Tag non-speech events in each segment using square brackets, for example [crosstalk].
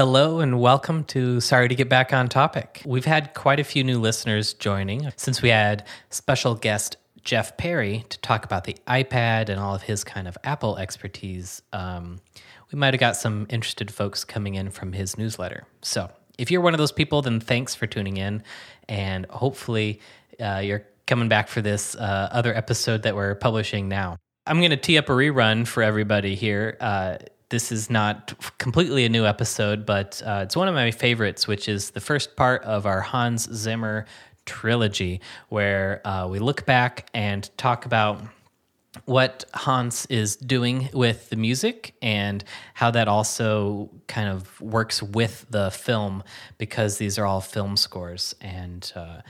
Hello and welcome to Sorry to Get Back on Topic. We've had quite a few new listeners joining since we had special guest Jeff Perry to talk about the iPad and all of his kind of Apple expertise. Um, we might have got some interested folks coming in from his newsletter. So if you're one of those people, then thanks for tuning in. And hopefully uh, you're coming back for this uh, other episode that we're publishing now. I'm going to tee up a rerun for everybody here. Uh, this is not completely a new episode, but uh, it's one of my favorites, which is the first part of our Hans Zimmer trilogy, where uh, we look back and talk about what Hans is doing with the music and how that also kind of works with the film because these are all film scores. And uh,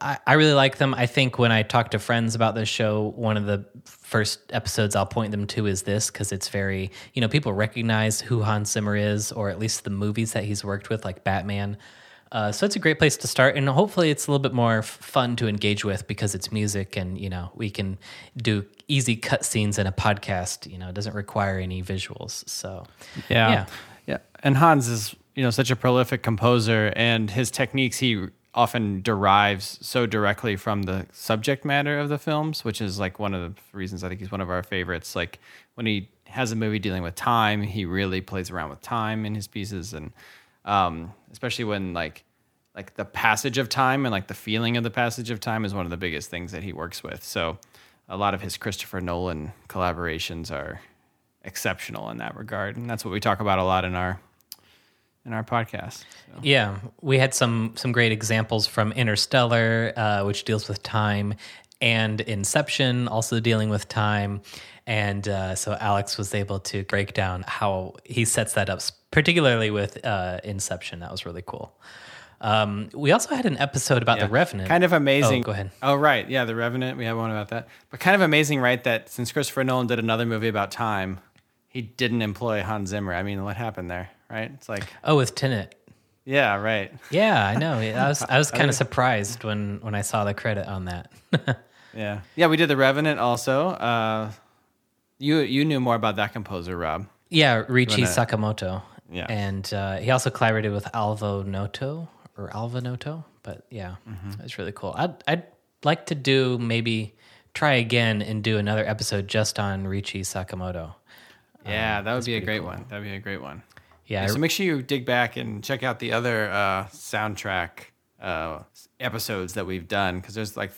I, I, really like them. I think when I talk to friends about this show, one of the first episodes I'll point them to is this because it's very, you know, people recognize who Hans Zimmer is or at least the movies that he's worked with, like Batman. Uh, so it's a great place to start, and hopefully it's a little bit more fun to engage with because it's music, and you know we can do easy cut scenes in a podcast. You know, it doesn't require any visuals. So yeah, yeah, yeah. And Hans is you know such a prolific composer, and his techniques he often derives so directly from the subject matter of the films, which is like one of the reasons I think he's one of our favorites. Like when he has a movie dealing with time, he really plays around with time in his pieces and um, especially when like like the passage of time and like the feeling of the passage of time is one of the biggest things that he works with. So a lot of his Christopher Nolan collaborations are exceptional in that regard, and that's what we talk about a lot in our in our podcast. So. Yeah, we had some some great examples from Interstellar, uh, which deals with time, and Inception, also dealing with time. And uh, so Alex was able to break down how he sets that up, particularly with uh, Inception. That was really cool. Um, we also had an episode about yeah. the Revenant. Kind of amazing. Oh, go ahead. Oh, right. Yeah, the Revenant. We had one about that. But kind of amazing, right? That since Christopher Nolan did another movie about time, he didn't employ Hans Zimmer. I mean, what happened there, right? It's like oh, with Tenet. Yeah, right. Yeah, I know. I was I was [laughs] kind of surprised when when I saw the credit on that. [laughs] yeah, yeah. We did the Revenant also. Uh, you you knew more about that composer, Rob. Yeah, Ryuichi Sakamoto. Yeah, and uh, he also collaborated with Alvo Noto or Alva Noto. But yeah, mm-hmm. it's really cool. I'd I'd like to do maybe try again and do another episode just on Ryuichi Sakamoto. Yeah, um, that would be a great cool. one. That'd be a great one. Yeah. yeah so make sure you dig back and check out the other uh, soundtrack uh, episodes that we've done because there's like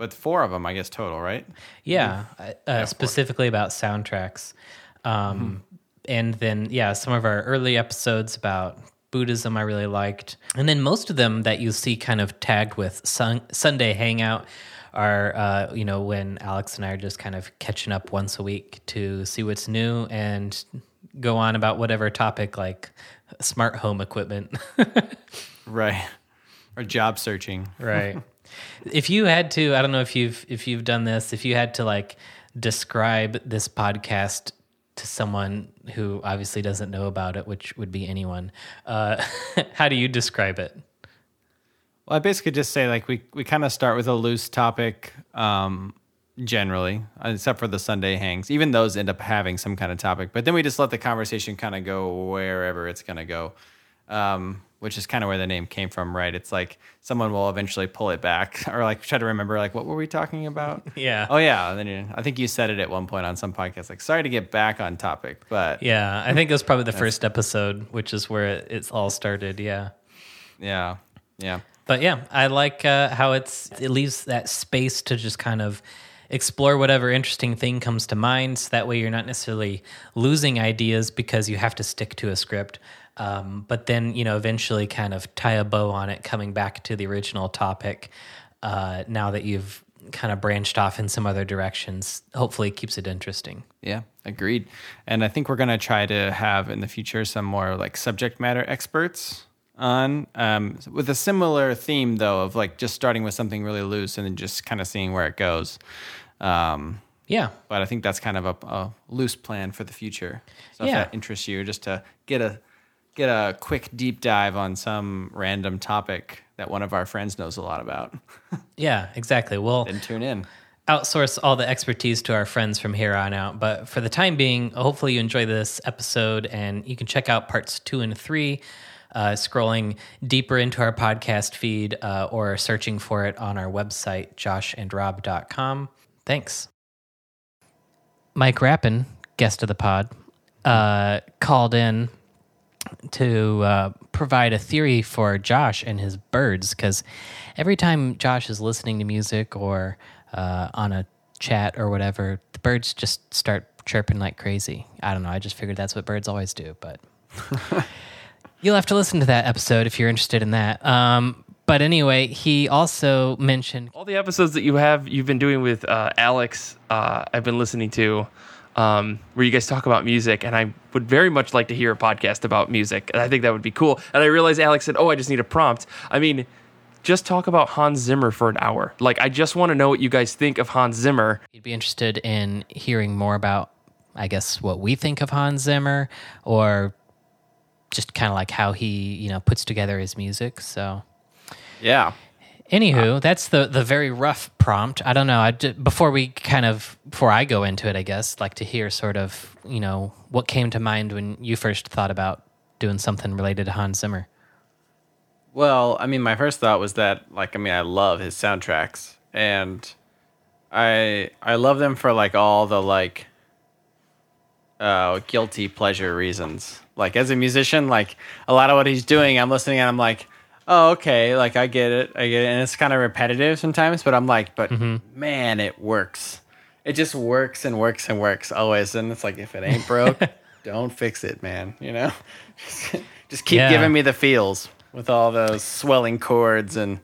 with four of them, I guess total, right? Yeah, uh, specifically about soundtracks. Um, mm-hmm. And then, yeah, some of our early episodes about Buddhism I really liked. And then most of them that you see kind of tagged with sun- Sunday Hangout are, uh, you know, when Alex and I are just kind of catching up once a week to see what's new and go on about whatever topic like smart home equipment. [laughs] right. Or job searching. [laughs] right if you had to, I don't know if you've if you've done this, if you had to like describe this podcast to someone who obviously doesn't know about it, which would be anyone, uh, [laughs] how do you describe it? Well, I basically just say like we we kind of start with a loose topic, um, generally, except for the Sunday hangs. Even those end up having some kind of topic, but then we just let the conversation kind of go wherever it's going to go. Um, which is kind of where the name came from, right? It's like someone will eventually pull it back [laughs] or like try to remember, like, what were we talking about? [laughs] Yeah. Oh, yeah. And then you, I think you said it at one point on some podcast, like, sorry to get back on topic, but. Yeah. I think it was probably the [laughs] first episode, which is where it, it's all started. Yeah. Yeah. Yeah. But yeah, I like uh, how it's, it leaves that space to just kind of explore whatever interesting thing comes to mind. So that way you're not necessarily losing ideas because you have to stick to a script um, but then, you know, eventually kind of tie a bow on it, coming back to the original topic. Uh, now that you've kind of branched off in some other directions, hopefully keeps it interesting. Yeah, agreed. And I think we're going to try to have in the future some more like subject matter experts on um, with a similar theme though of like just starting with something really loose and then just kind of seeing where it goes. Um, yeah, but I think that's kind of a, a loose plan for the future. So yeah. if that interests you, just to get a get a quick deep dive on some random topic that one of our friends knows a lot about. [laughs] yeah, exactly. Well, then tune in. outsource all the expertise to our friends from here on out. But for the time being, hopefully you enjoy this episode and you can check out parts two and three. Uh, scrolling deeper into our podcast feed uh, or searching for it on our website, joshandrob.com. Thanks. Mike Rappin, guest of the pod, uh, called in to uh, provide a theory for Josh and his birds because every time Josh is listening to music or uh, on a chat or whatever, the birds just start chirping like crazy. I don't know. I just figured that's what birds always do, but [laughs] you'll have to listen to that episode if you're interested in that. Um, but anyway, he also mentioned all the episodes that you have you've been doing with uh, Alex. Uh, I've been listening to um, where you guys talk about music, and I would very much like to hear a podcast about music. And I think that would be cool. And I realized Alex said, "Oh, I just need a prompt." I mean, just talk about Hans Zimmer for an hour. Like, I just want to know what you guys think of Hans Zimmer. You'd be interested in hearing more about, I guess, what we think of Hans Zimmer, or just kind of like how he, you know, puts together his music. So, Yeah. anywho, that's the the very rough prompt. I don't know. I before we kind of before I go into it, I guess like to hear sort of, you know, what came to mind when you first thought about doing something related to Hans Zimmer. Well, I mean, my first thought was that, like, I mean, I love his soundtracks, and I I love them for like all the like uh, guilty pleasure reasons. Like, as a musician, like a lot of what he's doing, I'm listening and I'm like, oh, okay, like I get it, I get it, and it's kind of repetitive sometimes, but I'm like, but man, it works. It just works and works and works always, and it's like if it ain't broke, [laughs] don't fix it, man. You know, [laughs] just keep Yeah. giving me the feels with all those swelling chords and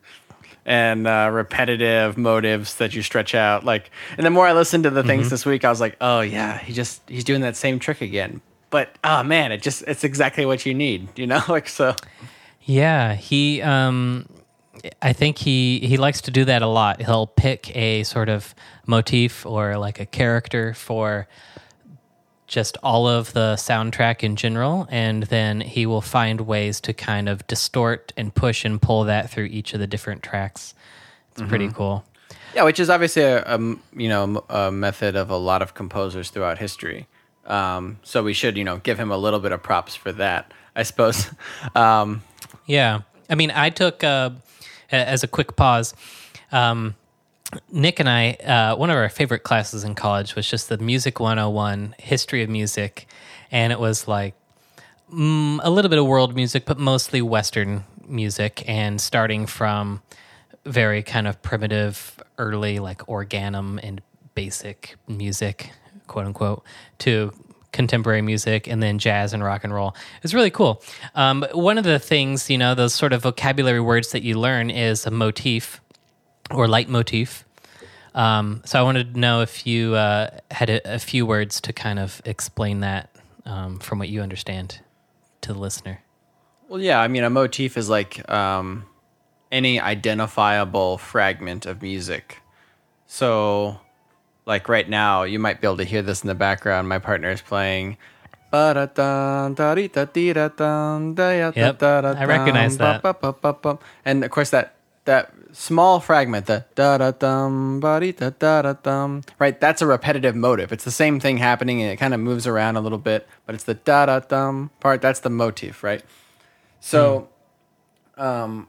and uh, repetitive motives that you stretch out. Like, and the more I listened to the things this week, I was like, oh yeah, he just he's doing that same trick again. But oh man, it just it's exactly what you need, you know. [laughs] Like so, Yeah, he um I think he he likes to do that a lot. He'll pick a sort of motif or like a character for just all of the soundtrack in general and then he will find ways to kind of distort and push and pull that through each of the different tracks. It's pretty cool. yeah, which is obviously a, a you know a method of a lot of composers throughout history. Um, so we should you know give him a little bit of props for that, I suppose. [laughs] Um, Yeah. I mean, I took, uh, as a quick pause, um, Nick and I, uh, one of our favorite classes in college was just the Music 101 History of Music. And it was like mm, a little bit of world music, but mostly Western music. And starting from very kind of primitive, early, like organum and basic music, quote unquote, to contemporary music and then jazz and rock and roll. It's really cool. Um, one of the things, you know, those sort of vocabulary words that you learn is a motif or leitmotif. Um, so I wanted to know if you uh, had a, a few words to kind of explain that um, from what you understand to the listener. Well, yeah, I mean, a motif is like um, any identifiable fragment of music. So, like right now, you might be able to hear this in the background. My partner is playing. Yep, I recognize that. And of course, that that small fragment, the da da dum ba da da da dum, right? That's a repetitive motive. It's the same thing happening, and it kind of moves around a little bit, but it's the da da dum part. That's the motif, right? So, um,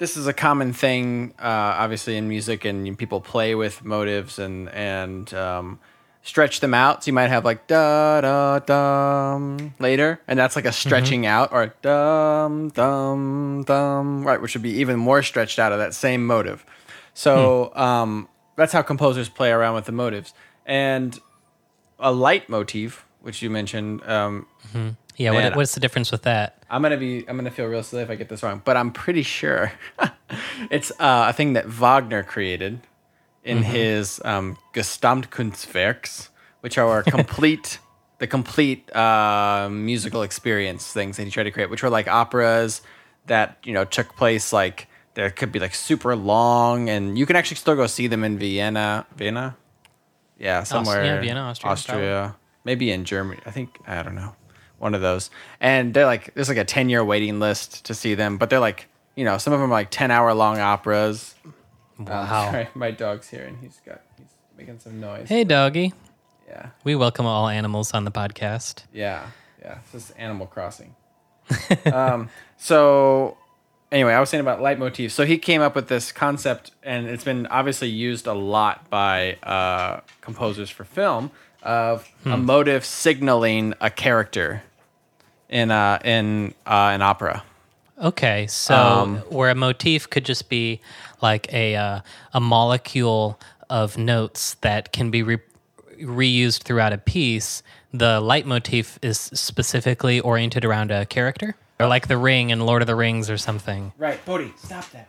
this is a common thing, uh, obviously in music, and people play with motives and and um, stretch them out. So you might have like da da dum later, and that's like a stretching out, or dum dum dum, right, which would be even more stretched out of that same motive. So um, that's how composers play around with the motives, and a light leitmotif, which you mentioned. Um, Yeah, Man, what, what's the difference with that? I'm gonna be I'm gonna feel real silly if I get this wrong, but I'm pretty sure [laughs] it's uh, a thing that Wagner created in his um, Gesamtkunstwerks, which are complete [laughs] the complete uh, musical experience things that he tried to create, which were like operas that you know took place like there could be like super long, and you can actually still go see them in Vienna, Vienna, yeah, somewhere, yeah, Vienna, Austria, Austria, maybe in Germany. I think I don't know, one of those. And they're like there's like a ten year waiting list to see them, but they're like you know some of them are like ten hour long operas. Uh, Wow. [laughs] sorry, my dog's here and he's got he's making some noise. Hey, doggy. Yeah, We welcome all animals on the podcast. yeah, yeah. This is Animal Crossing. [laughs] um, so anyway, I was saying about leitmotifs. So he came up with this concept, and it's been obviously used a lot by uh, composers for film of a motive signaling a character in uh, in uh, an opera. Okay, so Um, where a motif could just be like a uh, a molecule of notes that can be re- reused throughout a piece, the leitmotif is specifically oriented around a character, or like the ring in Lord of the Rings or something. Right, Bodhi, stop that.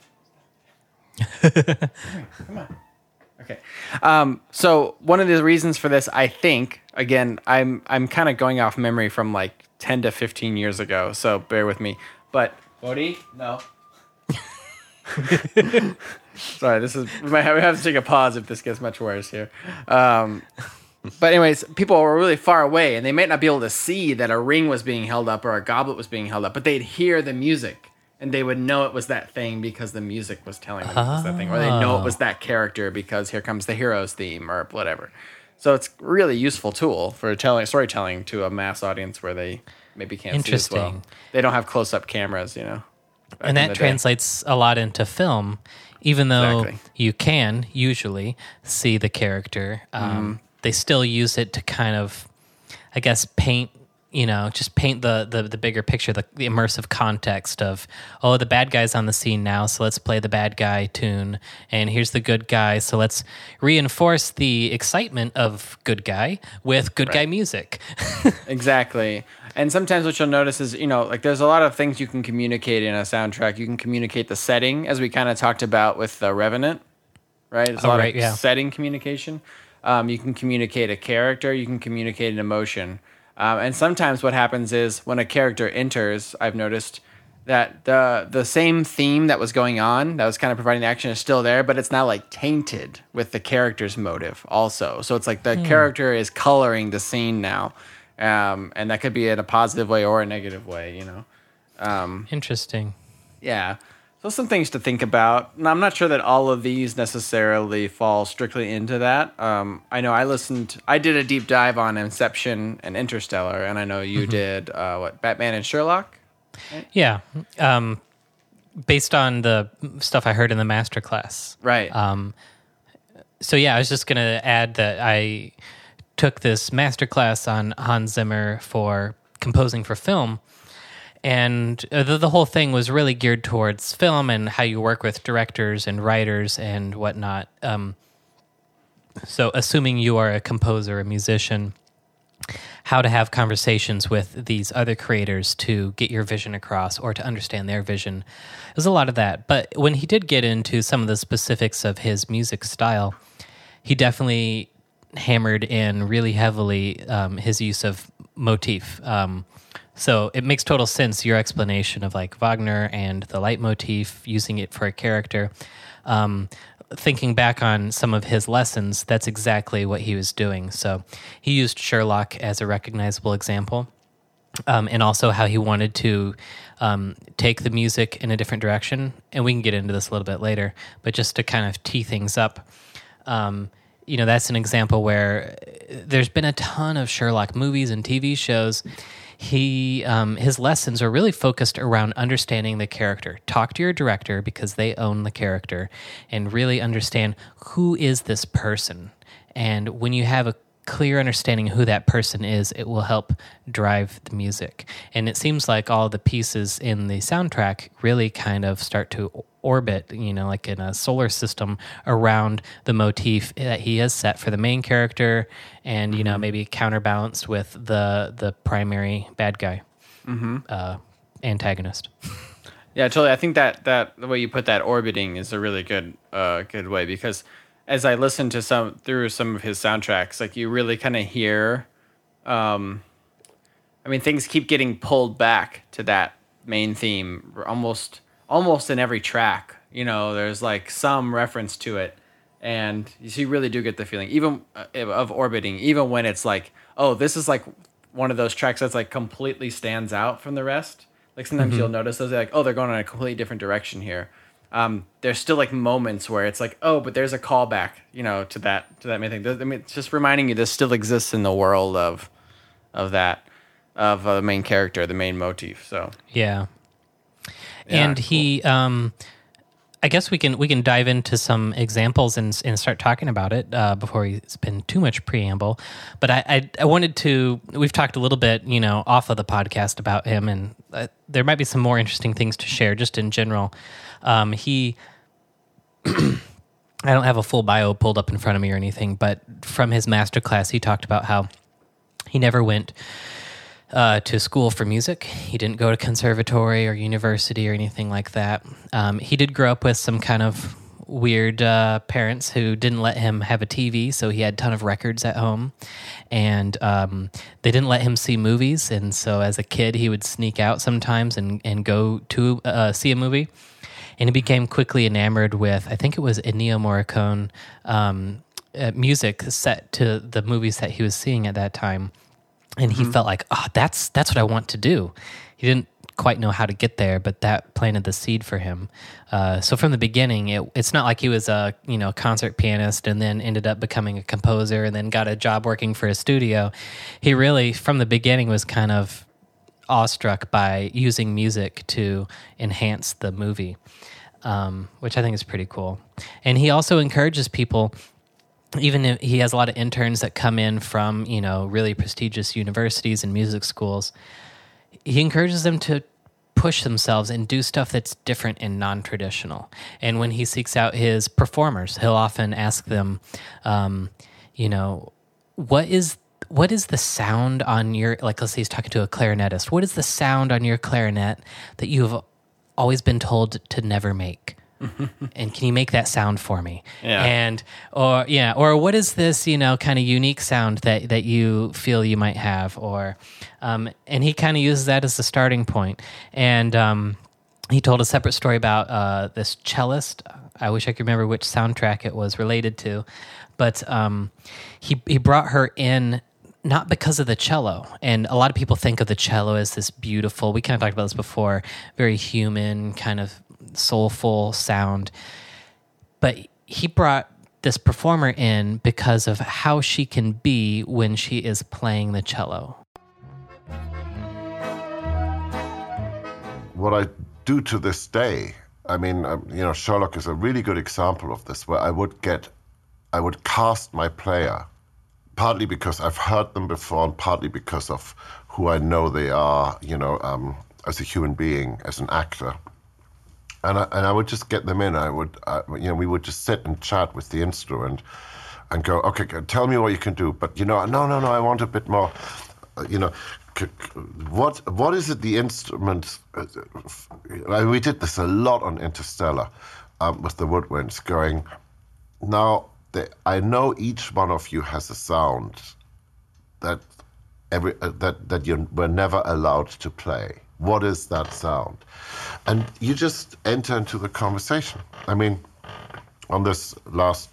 Come [laughs] here, come on. Okay. Um, so one of the reasons for this, I think, again, I'm I'm kind of going off memory from like 10 to 15 years ago, so bear with me. But Bodhi, no. [laughs] Sorry, this is we might have, we have to take a pause if this gets much worse here. Um, but anyways, people were really far away, and they might not be able to see that a ring was being held up or a goblet was being held up, but they'd hear the music, and they would know it was that thing because the music was telling them it was that thing, or they know it was that character because here comes the hero's theme or whatever. So it's really useful tool for telling storytelling to a mass audience where they maybe can't see as well. They don't have close up cameras, you know. and that translates a lot into film, even though Exactly. you can usually see the character. Um, Mm-hmm. They still use it to kind of, I guess, paint. You know, just paint the the, the bigger picture, the, the immersive context of, oh, the bad guy's on the scene now, so let's play the bad guy tune, and here's the good guy, so let's reinforce the excitement of good guy with good guy music. [laughs] Exactly. And sometimes what you'll notice is, you know, like there's a lot of things you can communicate in a soundtrack. You can communicate the setting, as we kind of talked about with the Revenant, right? There's a Oh, lot right, of yeah. setting communication. Um, you can communicate a character. You can communicate an emotion. Um, and sometimes what happens is when a character enters, I've noticed that the the same theme that was going on, that was kind of providing the action, is still there, but it's now like tainted with the character's motive also. So it's like the character is coloring the scene now, um, and that could be in a positive way or a negative way, you know. Interesting. Yeah. So some things to think about. And I'm not sure that all of these necessarily fall strictly into that. Um, I know I listened. I did a deep dive on Inception and Interstellar, and I know you did uh, what Batman and Sherlock. Yeah. Um, based on the stuff I heard in the masterclass. Right. Um, so yeah, I was just gonna add that I took this masterclass on Hans Zimmer for composing for film, and uh, the, the whole thing was really geared towards film and how you work with directors and writers and whatnot. Um, so, assuming you are a composer, a musician, how to have conversations with these other creators to get your vision across or to understand their vision. There's a lot of that. But when he did get into some of the specifics of his music style, he definitely hammered in really heavily um, his use of motif. Um, so it makes total sense your explanation of like Wagner and the leitmotif, using it for a character. Um, thinking back on some of his lessons, that's exactly what he was doing. So he used Sherlock as a recognizable example. Um, and also how he wanted to um, take the music in a different direction. And we can get into this a little bit later, but just to kind of tee things up, um, you know, that's an example where uh, there's been a ton of Sherlock movies and TV shows. He um, his lessons are really focused around understanding the character. Talk to your director because they own the character, and really understand who is this person. And when you have a clear understanding of who that person is, it will help drive the music. And it seems like all the pieces in the soundtrack really kind of start to orbit, you know, like in a solar system around the motif that he has set for the main character and, you know, maybe counterbalanced with the the primary bad guy. Uh, antagonist. Yeah, totally. I think that that the way you put that orbiting is a really good uh good way because as I listen to some through some of his soundtracks, like you really kind of hear um I mean things keep getting pulled back to that main theme almost almost in every track. You know, there's like some reference to it and you really do get the feeling even uh, of orbiting even when it's like, oh, this is like one of those tracks that's like completely stands out from the rest. Like sometimes you'll notice those like, oh, they're going in a completely different direction here. Um, there's still like moments where it's like, oh, but there's a callback, you know, to that to that main thing. I mean, it's just reminding you this still exists in the world of of that of uh, the main character, the main motif. So Yeah. and he um I guess we can we can dive into some examples and and start talking about it uh, before we spend too much preamble. But I, I I wanted to we've talked a little bit you know off of the podcast about him and uh, there might be some more interesting things to share just in general. Um, he [clears throat] I don't have a full bio pulled up in front of me or anything, but from his masterclass he talked about how he never went uh, to school for music. He didn't go to conservatory or university or anything like that. Um, he did grow up with some kind of weird uh, parents who didn't let him have a TV, so he had a ton of records at home, and um, they didn't let him see movies. And so, as a kid, he would sneak out sometimes and and go to uh, see a movie. And he became quickly enamored with, I think it was Ennio Morricone um, uh, music set to the movies that he was seeing at that time. And he felt like oh that's that's what i want to do. He didn't quite know how to get there but that planted the seed for him. Uh, so from the beginning it, it's not like he was a you know concert pianist and then ended up becoming a composer and then got a job working for a studio. He really from the beginning was kind of awestruck by using music to enhance the movie um, which i think is pretty cool. And he also encourages people even if he has a lot of interns that come in from you know really prestigious universities and music schools he encourages them to push themselves and do stuff that's different and non-traditional. And when he seeks out his performers he'll often ask them um, you know what is what is the sound on your like let's say he's talking to a clarinetist what is the sound on your clarinet that you have always been told to never make [laughs] and can you make that sound for me? Yeah. And or yeah, or what is this you know kind of unique sound that that you feel you might have? Or um, and he kind of uses that as the starting point. And um, he told a separate story about uh, this cellist. I wish I could remember which soundtrack it was related to, but um, he he brought her in not because of the cello. And a lot of people think of the cello as this beautiful, we kind of talked about this before, very human, kind of soulful sound. But he brought this performer in because of how she can be when she is playing the cello. what I do to this day, I mean, um, you know, Sherlock is a really good example of this, where I would get, I would cast my player, partly because I've heard them before, and partly because of who I know they are, you know, um, as a human being, as an actor. And I, and I would just get them in. I would, uh, you know, we would just sit and chat with the instrument, and go, okay, tell me what you can do. But you know, no, no, no, I want a bit more. uh, You know, what what is it? The instrument. uh, uh, We did this a lot on Interstellar, um, with the woodwinds. Going now, I know each one of you has a sound that every uh, that that you were never allowed to play. What is that sound? And you just enter into the conversation. I mean, on this last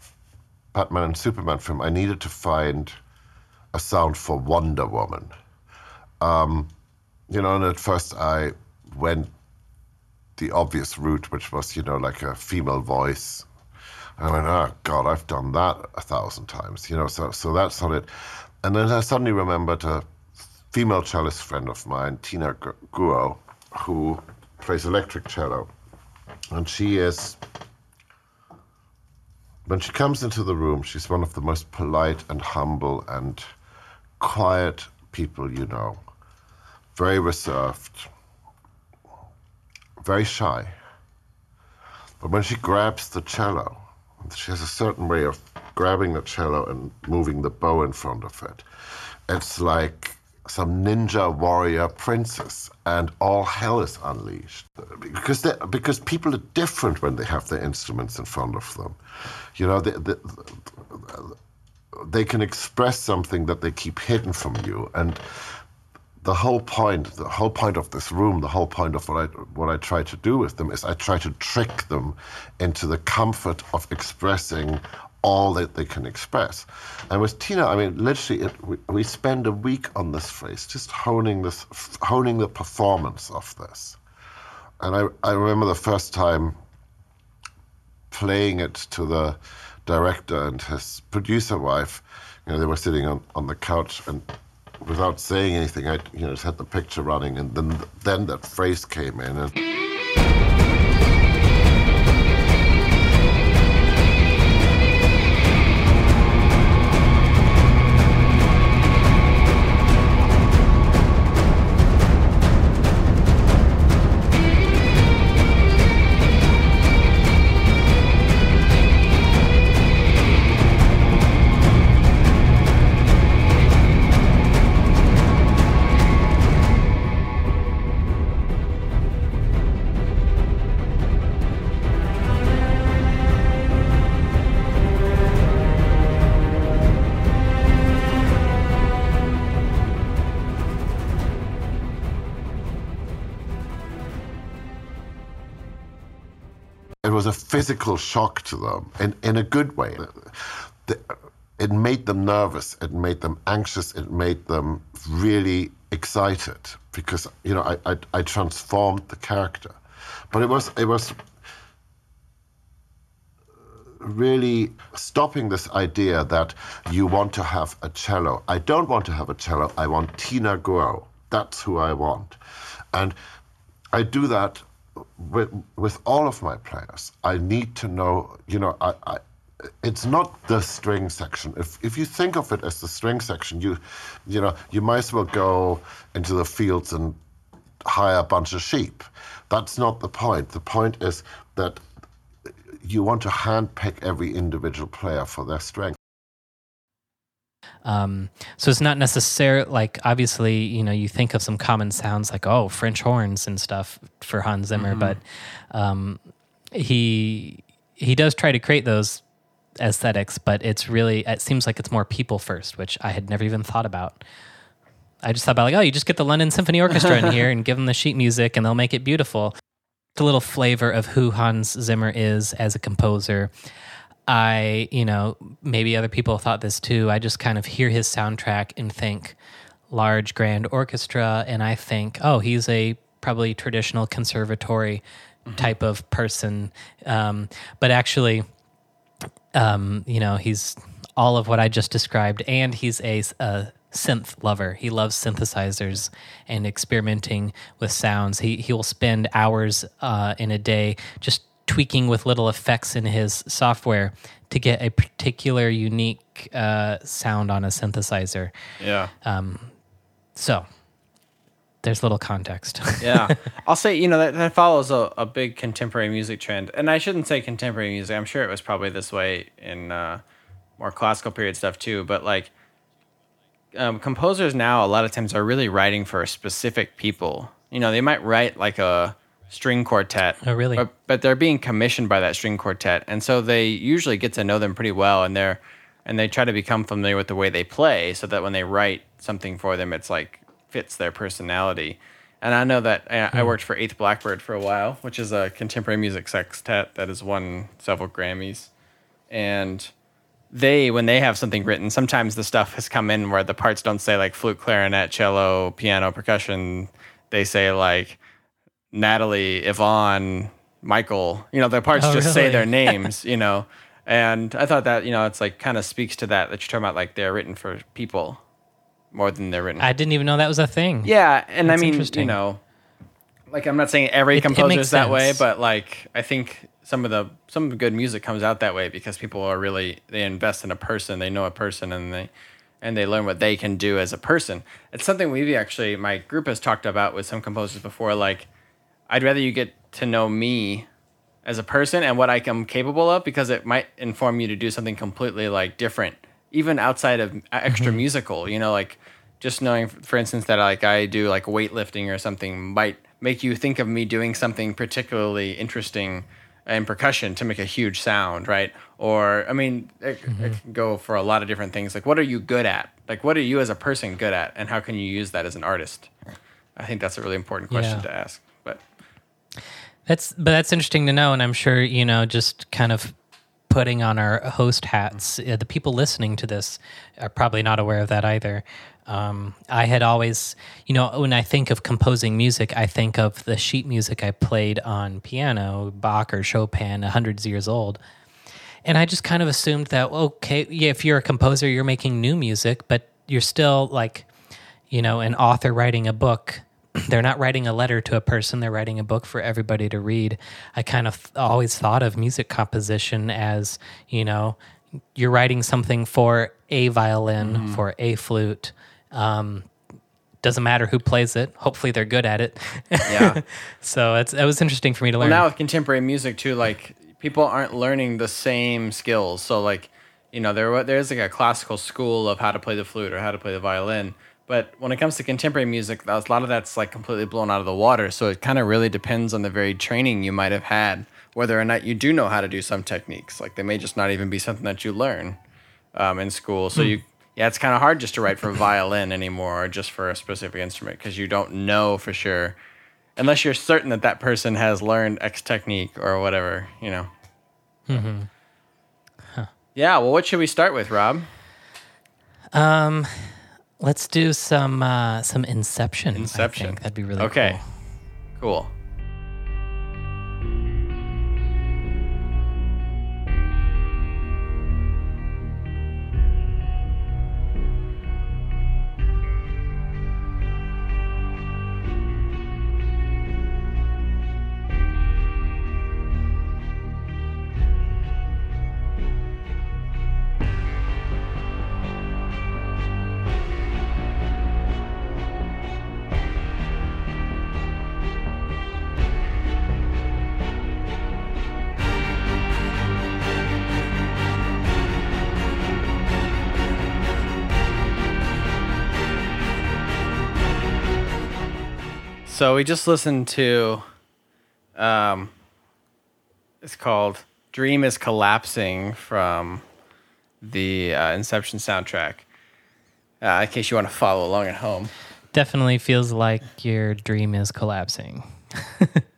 Batman and Superman film, I needed to find a sound for Wonder Woman. Um, you know, and at first I went the obvious route, which was, you know, like a female voice. I went, oh God, I've done that a thousand times, you know. So, so that's not it. And then I suddenly remembered a female cellist friend of mine, Tina Guo, who plays electric cello, and she is. When she comes into the room, she's one of the most polite and humble and quiet people you know. Very reserved, very shy. But when she grabs the cello, she has a certain way of grabbing the cello and moving the bow in front of it. It's like some ninja warrior princess, and all hell is unleashed. Because because people are different when they have their instruments in front of them. You know, they, they, they can express something that they keep hidden from you, and the whole point, the whole point of this room, the whole point of what I what I try to do with them is I try to trick them into the comfort of expressing all that they can express. And with Tina, I mean, literally, it, we, we spend a week on this phrase, just honing this, honing the performance of this. And I, I remember the first time playing it to the director and his producer wife. You know, they were sitting on, on the couch and without saying anything, I you know just had the picture running, and then then that phrase came in. And, physical shock to them in, in a good way. It made them nervous, it made them anxious, it made them really excited because you know I, I, I transformed the character. But it was it was really stopping this idea that you want to have a cello. I don't want to have a cello. I want Tina Guo. That's who I want. And I do that with, with all of my players. I need to know, you know, I, I, it's not the string section. If, if you think of it as the string section, you, you know, you might as well go into the fields and hire a bunch of sheep. That's not the point. The point is that you want to handpick every individual player for their strength. Um, so it's not necessarily like obviously you know you think of some common sounds like oh French horns and stuff for Hans Zimmer, but um, he he does try to create those aesthetics, but it's really it seems like it's more people first, which I had never even thought about. I just thought about like oh you just get the London Symphony Orchestra in here [laughs] and give them the sheet music and they'll make it beautiful. A little flavor of who Hans Zimmer is as a composer. I, you know, maybe other people thought this too. I just kind of hear his soundtrack and think large grand orchestra, and I think, oh, he's a probably traditional conservatory type of person. Um, but actually, um, you know, he's all of what I just described, and he's a, a synth lover. He loves synthesizers and experimenting with sounds. He he will spend hours uh, in a day just tweaking with little effects in his software to get a particular unique uh, sound on a synthesizer. Yeah. So there's little context. [laughs] yeah. I'll say, you know, that, that follows a, a big contemporary music trend. And I shouldn't say contemporary music. I'm sure it was probably this way in uh, more classical period stuff too. But like, um, composers now, a lot of times, are really writing for specific people. You know, they might write like a string quartet. Oh, really? But, but they're being commissioned by that string quartet. And so they usually get to know them pretty well. And they're, and they try to become familiar with the way they play so that when they write something for them, it's like fits their personality. And I know that uh, I, I worked for Eighth Blackbird for a while, which is a contemporary music sextet that has won several Grammys. And they, when they have something written, sometimes the stuff has come in where the parts don't say like flute, clarinet, cello, piano, percussion. They say like Natalie, Yvonne, Michael. You know, the parts Oh, just say their [laughs] names, you know. And I thought that, you know, it's like kind of speaks to that, that you're talking about like they're written for people more than they're written I didn't even know that was a thing. yeah, and That's I mean, you know, like I'm not saying every It- composer is that way, but like I think some of the some of the good music comes out that way because people are really they invest in a person, they know a person, and they and they learn what they can do as a person. It's something we've actually my group has talked about with some composers before. Like, I'd rather you get to know me as a person and what I am capable of because it might inform you to do something completely like different, even outside of uh, extra mm-hmm. musical. You know, like just knowing, for instance, that like I do like weightlifting or something might make you think of me doing something particularly interesting in percussion to make a huge sound, right? Or I mean, it, it mm-hmm. can go for a lot of different things. Like, what are you good at? Like, what are you as a person good at, and how can you use that as an artist? I think that's a really important question Yeah. to ask. That's but that's interesting to know, and I'm sure you know just kind of putting on our host hats. Uh, the people listening to this are probably not aware of that either. Um, I had always, you know, when I think of composing music, I think of the sheet music I played on piano, Bach or Chopin, hundreds of years old. And I just kind of assumed that, okay, yeah, if you're a composer, you're making new music, but you're still like, you know, an author writing a book. They're not writing a letter to a person, they're writing a book for everybody to read. I kind of always thought of music composition as, you know, you're writing something for a violin, for a flute. Um, doesn't matter who plays it. Hopefully, they're good at it. Yeah. [laughs] so it's it was interesting for me to learn. Well, now with contemporary music too, like people aren't learning the same skills. So like, you know, there there's like a classical school of how to play the flute or how to play the violin. But when it comes to contemporary music, a lot of that's like completely blown out of the water. So it kind of really depends on the very training you might have had, whether or not you do know how to do some techniques. Like they may just not even be something that you learn um, in school. So you, yeah, it's kind of hard just to write for violin anymore or just for a specific instrument because you don't know for sure unless you're certain that that person has learned X technique or whatever, you know. Hmm. Huh. Yeah. Well, what should we start with, Rob? Um, let's do some uh, some Inception. I Inception. think. That'd be really Okay. cool. Cool. We just listened to, um, it's called "Dream Is Collapsing" from the uh, Inception soundtrack. Uh, in case you want to follow along at home. Definitely feels like your dream is collapsing. [laughs]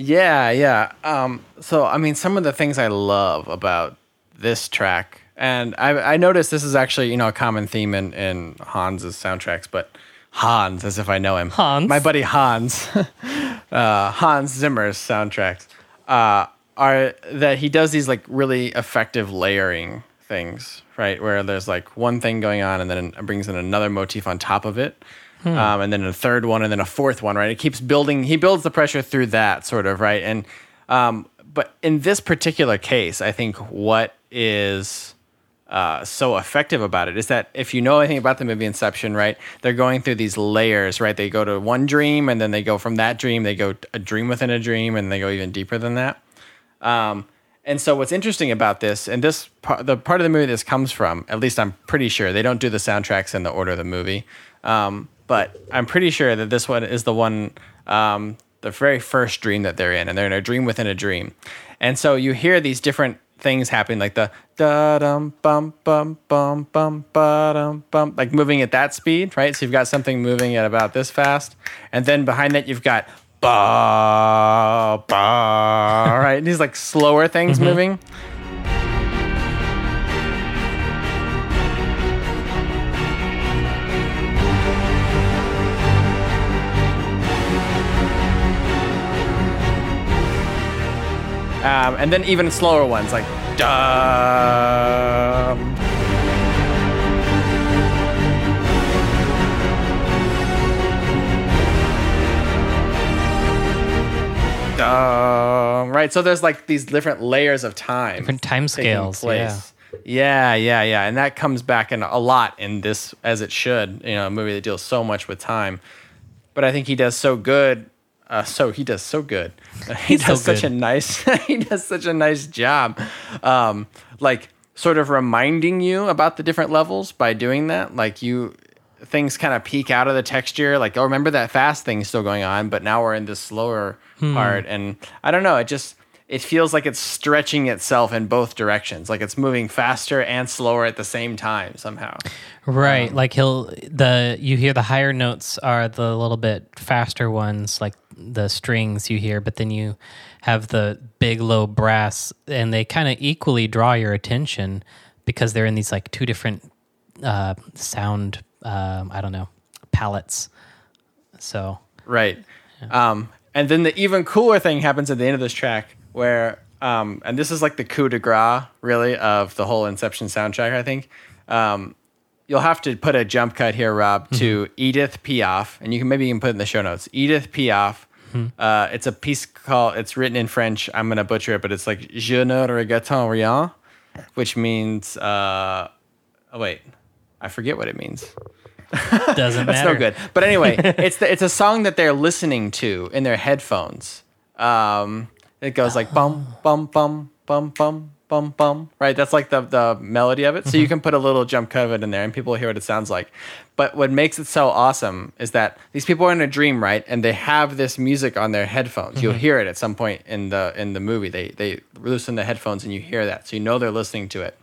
Yeah, yeah. Um, so I mean, some of the things I love about this track, and I, I noticed this is actually you know a common theme in in Hans's soundtracks, but Hans, as if I know him, Hans? my buddy Hans, [laughs] uh, Hans Zimmer's soundtracks, uh, are that he does these like really effective layering things, right? Where there's like one thing going on, and then it brings in another motif on top of it. Um, and then a third one, and then a fourth one, right? It keeps building. He builds the pressure through that sort of, right? And um, but in this particular case, I think what is uh, so effective about it is that if you know anything about the movie Inception, right, they're going through these layers, right? They go to one dream, and then they go from that dream, they go a dream within a dream, and they go even deeper than that. Um, and so what's interesting about this, and this part, the part of the movie this comes from, at least I'm pretty sure they don't do the soundtracks in the order of the movie, um, but I'm pretty sure that this one is the one, um, the very first dream that they're in, and they're in a dream within a dream, and so you hear these different things happening, like the da dum bum bum bum bum ba dum bum, like moving at that speed, right? So you've got something moving at about this fast, and then behind that you've got ba ba right? These like slower things mm-hmm. moving um, and then even slower ones like dum dum right so there's like these different layers of time Different time scales, place. Yeah, yeah, yeah, and that comes back in a lot in this, as it should. You know, a movie that deals so much with time, but I think he does so good. Uh, so he does so good. [laughs] He He's so does such a nice. [laughs] he does such a nice job, um, like sort of reminding you about the different levels by doing that. Like you, things kind of peek out of the texture. Like, oh, remember that fast thing still going on, but now we're in this slower Hmm. part, and I don't know. It just it feels like it's stretching itself in both directions, like it's moving faster and slower at the same time somehow. Right. like he'll the you hear the higher notes are the little bit faster ones, like the strings you hear, but then you have the big low brass and they kind of equally draw your attention because they're in these like two different uh sound um I don't know, palettes. So Right. Um, and then the even cooler thing happens at the end of this track where, um, and this is like the coup de grace, really, of the whole Inception soundtrack, I think. Um, you'll have to put a jump cut here, Rob, to Edith Piaf, and you can maybe even put it in the show notes. Edith Piaf. Uh, it's a piece called. It's written in French. I'm gonna butcher it, but it's like "Je ne regrette rien," which means. Uh, oh wait, I forget what it means. [laughs] doesn't matter. no good. But anyway, [laughs] it's the, it's a song that they're listening to in their headphones. Um, it goes like bum bum bum bum bum bum bum. Right, that's like the the melody of it. So you mm-hmm. can put a little jump cut of it in there, and people hear what it sounds like. But what makes it so awesome is that these people are in a dream, right? And they have this music on their headphones. You'll mm-hmm. hear it at some point in the in the movie. They they loosen the headphones, and you hear that, so you know they're listening to it.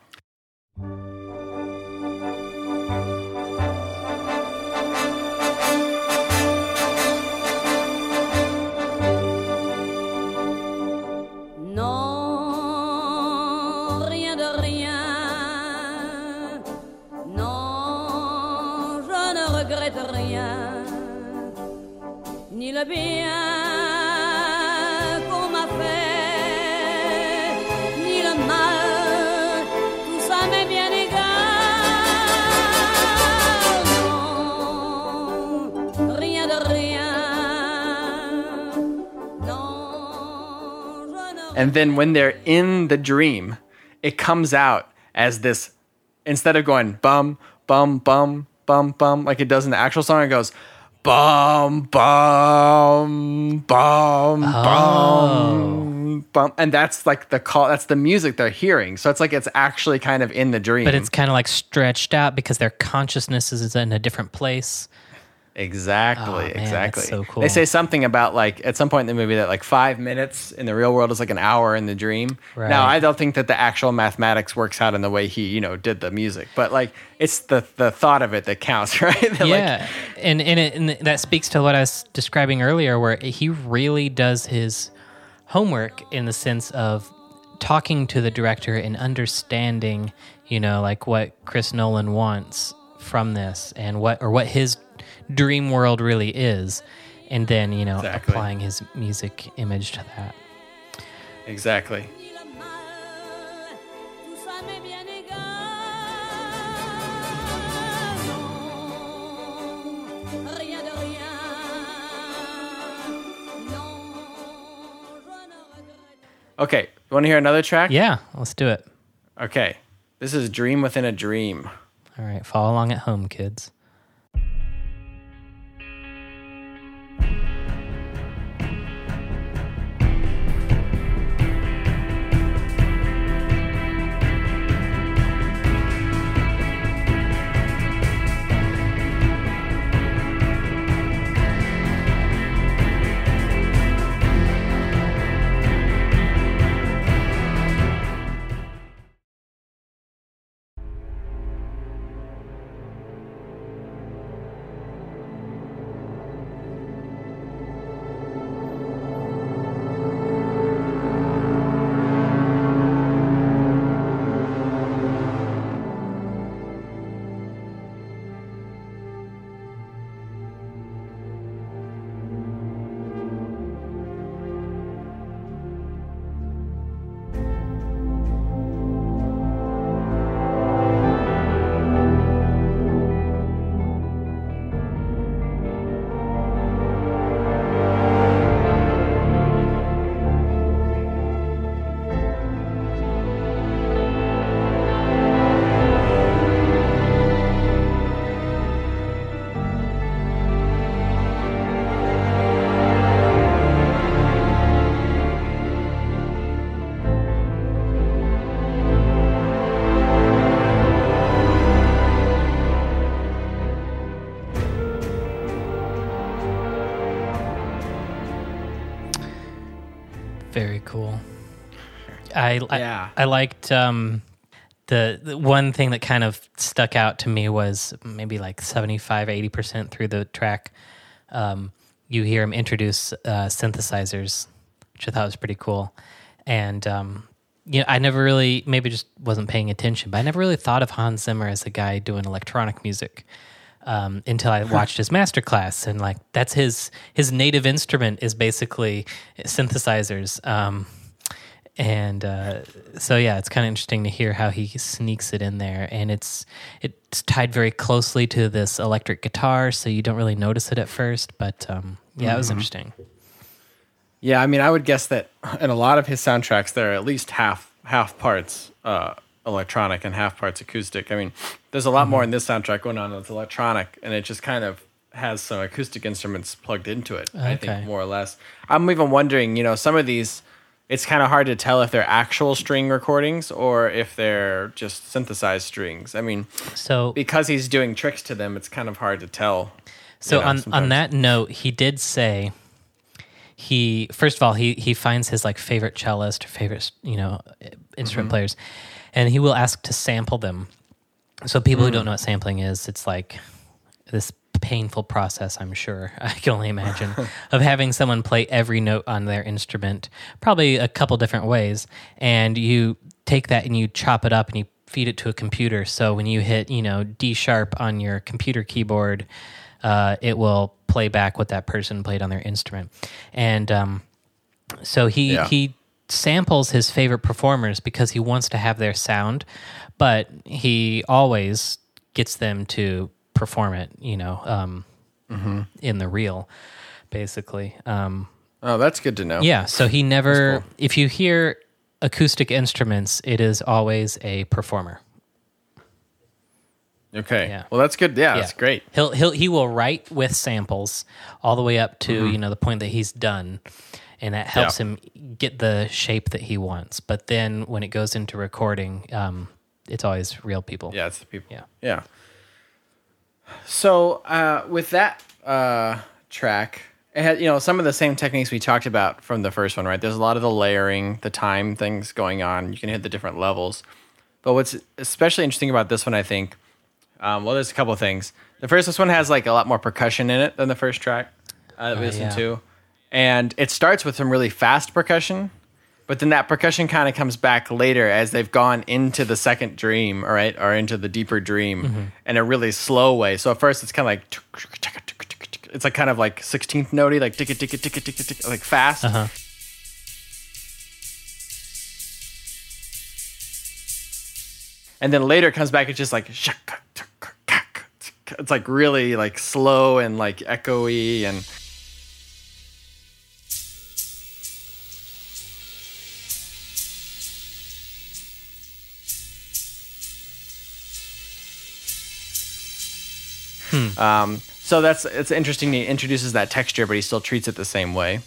Bien ni le mal, tout ça m'est bien égal. Non, rien de rien. Non, je ne And then when they're in the dream, it comes out as this instead of going bum bum bum bum bum like it does in the actual song, it goes bum bum bum oh. bum bum, and that's like the call. That's the music they're hearing. So it's like it's actually kind of in the dream. But it's kind of like stretched out because their consciousness is in a different place. Exactly, Oh, man, that's exactly. so cool. They say something about like at some point in the movie that like five minutes in the real world is like an hour in the dream. Right. Now I don't think that the actual mathematics works out in the way he you know did the music, but like it's the the thought of it that counts, [laughs] right? That, like, yeah, and and, it, and that speaks to what I was describing earlier, where he really does his homework in the sense of talking to the director and understanding, you know, like what Chris Nolan wants from this and what or what his dream world really is, and then you know Exactly. applying his music image to that. exactly. ni le mal, tout ça m'est bien égal. Non, rien de rien. Non, je ne regrette Okay, you want to hear another track? Yeah, let's do it. Okay, this is "Dream Within a Dream." All right, follow along at home, kids. I I, Yeah. I liked um, the, the one thing that kind of stuck out to me was maybe like 75 80% through the track um, you hear him introduce uh, synthesizers which i thought was pretty cool and um, you know i never really maybe just wasn't paying attention but i never really thought of hans zimmer as a guy doing electronic music um, until I watched his masterclass, and like that's his his native instrument is basically synthesizers. Um, and uh, so yeah, it's kind of interesting to hear how he sneaks it in there, and it's it's tied very closely to this electric guitar, so you don't really notice it at first. But um, yeah, it was interesting. Yeah, I mean, I would guess that in a lot of his soundtracks, there are at least half half parts uh, electronic and half parts acoustic. I mean, there's a lot more in this soundtrack going on that's electronic, and it just kind of has some acoustic instruments plugged into it. I think more or less. I'm even wondering, you know, some of these. It's kind of hard to tell if they're actual string recordings or if they're just synthesized strings. I mean, So because he's doing tricks to them, it's kind of hard to tell. So you know, on on that note, he did say he first of all he he finds his like favorite cellist or favorite you know instrument mm-hmm. players, and he will ask to sample them. So people who don't mm. know what sampling is, it's like this painful process. I'm sure [laughs] I can only imagine [laughs] of having someone play every note on their instrument, probably a couple different ways, and you take that and you chop it up and you feed it to a computer. So when you hit you know D sharp on your computer keyboard, uh, it will play back what that person played on their instrument, and um, so he Yeah. he samples his favorite performers because he wants to have their sound, but he always gets them to perform it, you know, um, in the real, basically. Um, Oh, that's good to know. yeah, so he never. If you hear acoustic instruments, it is always a performer. Okay. Yeah. Well, that's good. Yeah, Yeah. that's great. He'll he'll he will write with samples all the way up to Mm-hmm. you know the point that he's done, and that helps him get the shape that he wants. But then when it goes into recording, um, it's always real people. Yeah, it's the people. Yeah. Yeah. So uh, with that uh, track, it had you know some of the same techniques we talked about from the first one, right? There's a lot of the layering, the time things going on. You can hit the different levels. But what's especially interesting about this one, I think, um, well, there's a couple of things. The first this one has like a lot more percussion in it than the first track uh, that we listened yeah. to, and it starts with some really fast percussion. But then that percussion kind of comes back later as they've gone into the second dream, all right, or into the deeper dream Mm-hmm. in a really slow way. So at first it's kind of like it's like kind of like 16th notey, like tick tick tick tick tick tick, like fast. Uh-huh. And then later it comes back, it's just like it's like really like slow and like echoey and Um, so that's it's interesting. He introduces that texture, but he still treats it the same way.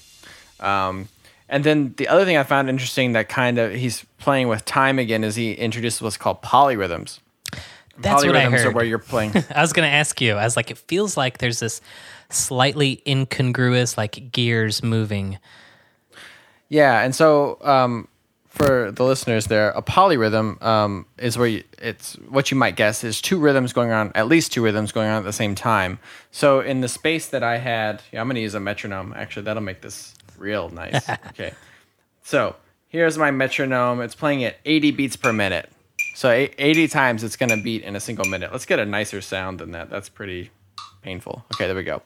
Um, and then the other thing I found interesting that kind of he's playing with time again is he introduces what's called polyrhythms. That's what I polyrhythms are where you're playing. [laughs] I was going to ask you. I was like, it feels like there's this slightly incongruous, like gears moving. Yeah, and so um, for the listeners there, a polyrhythm um, is where you, it's what you might guess is two rhythms going on, at least two rhythms going on at the same time. So in the space that I had, yeah, I'm going to use a metronome. Actually, that'll make this real nice. [laughs] okay, so here's my metronome. It's playing at 80 beats per minute. So 80 times it's going to beat in a single minute. Let's get a nicer sound than that. That's pretty painful. Okay, there we go.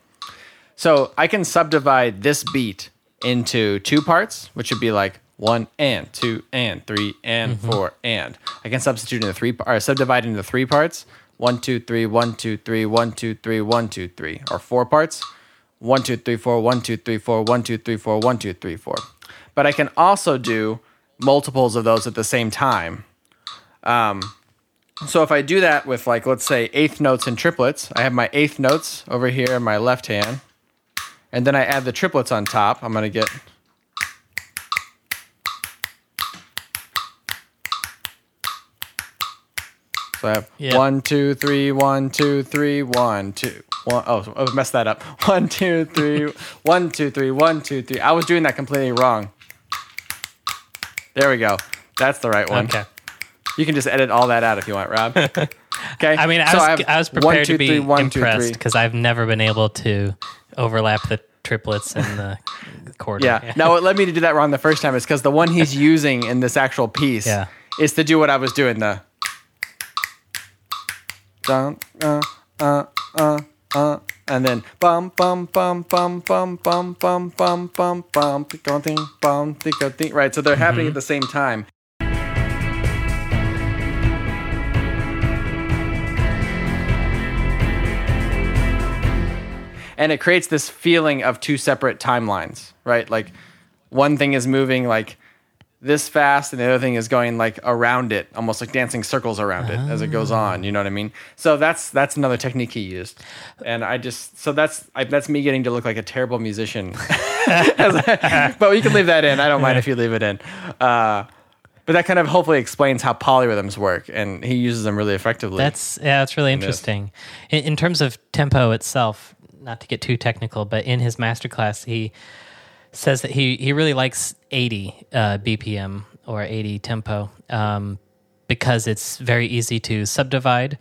So I can subdivide this beat into two parts, which would be like one and two and three and mm-hmm. four and. I can substitute into three or subdivide into three parts. One, two, three, one, two, three, one, two, three, one, two, three, or four parts. One, two, three, four, one, two, three, four, one, two, three, four, one, two, three, four. But I can also do multiples of those at the same time. Um, so if I do that with like let's say eighth notes and triplets, I have my eighth notes over here in my left hand, and then I add the triplets on top. I'm gonna get. So I Yeah. one, two, three, one, two, three, one, two, one. Oh, I messed that up. One, two, three, one, two, three, one, two, three. I was doing that completely wrong. There we go. That's the right one. Okay. You can just edit all that out if you want, Rob. Okay. I mean, I So was, have I was one, prepared two, to be three, one, impressed because I've never been able to overlap the triplets and the quarter. Yeah. Now, what led me to do that wrong the first time is because the one he's using in this actual piece Yeah. is to do what I was doing the. Dun, uh, uh, uh, uh, and then bum bum bum bum bum bum bum bum bum bum tico ding bum tico ding. Right, so they're happening at the same time. and it creates this feeling of two separate timelines, right? Like one thing is moving like this fast, and the other thing is going like around it, almost like dancing circles around it as it goes on. You know what I mean? So that's that's another technique he used, and I just so that's I, that's me getting to look like a terrible musician. [laughs] but we can leave that in. I don't mind if you leave it in. Uh, but that kind of hopefully explains how polyrhythms work, and he uses them really effectively. That's yeah, that's really interesting. In, in terms of tempo itself, not to get too technical, but in his masterclass, he says that he he really likes 80 uh, BPM or 80 tempo um, because it's very easy to subdivide,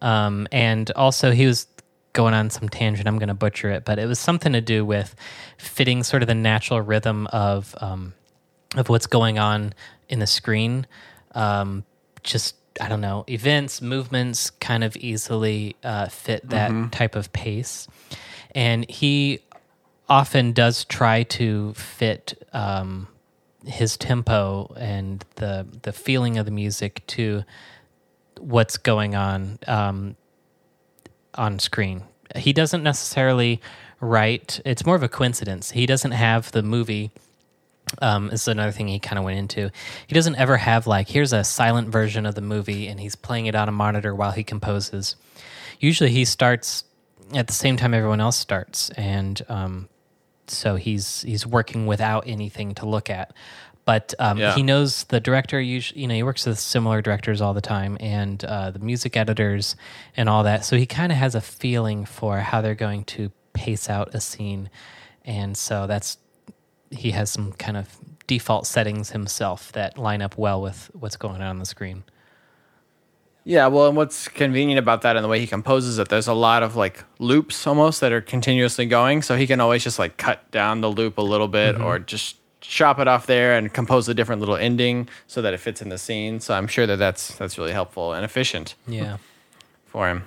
um, and also he was going on some tangent. I'm going to butcher it, but it was something to do with fitting sort of the natural rhythm of um, of what's going on in the screen. Um, just I don't know, events, movements kind of easily uh, fit that type of pace, and he often does try to fit um, his tempo and the the feeling of the music to what's going on um, on screen. He doesn't necessarily write. It's more of a coincidence. He doesn't have the movie. Um, this is another thing he kind of went into. He doesn't ever have like here's a silent version of the movie and he's playing it on a monitor while he composes. Usually he starts at the same time everyone else starts, and um, so he's he's working without anything to look at. But um, Yeah. he knows the director. Usually, you know, he works with similar directors all the time, and uh, the music editors and all that. So he kind of has a feeling for how they're going to pace out a scene, and so that's he has some kind of default settings himself that line up well with what's going on on the screen. Yeah, well, and what's convenient about that and the way he composes it, there's a lot of like loops almost that are continuously going. So he can always just like cut down the loop a little bit or just chop it off there and compose a different little ending so that it fits in the scene. So I'm sure that that's that's really helpful and efficient Yeah. [laughs] for him.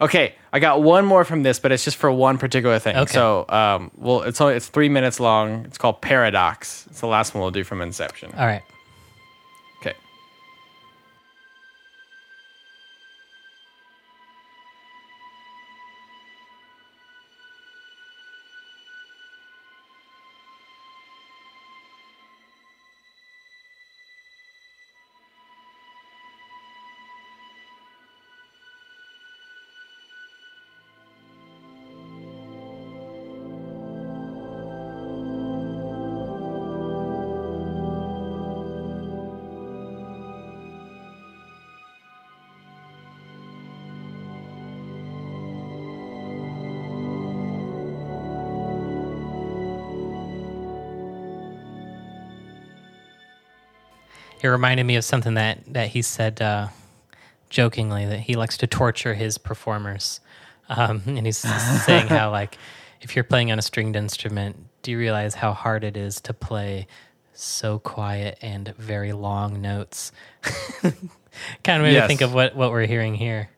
Okay, I got one more from this, but it's just for one particular thing. Okay. So, um, well, it's only it's three minutes long. It's called Paradox. It's the last one we'll do from Inception. All right. It reminded me of something that that he said uh, jokingly that he likes to torture his performers, um, and he's [laughs] saying how like if you're playing on a stringed instrument, do you realize how hard it is to play so quiet and very long notes? [laughs] kind of made me think of what what we're hearing here.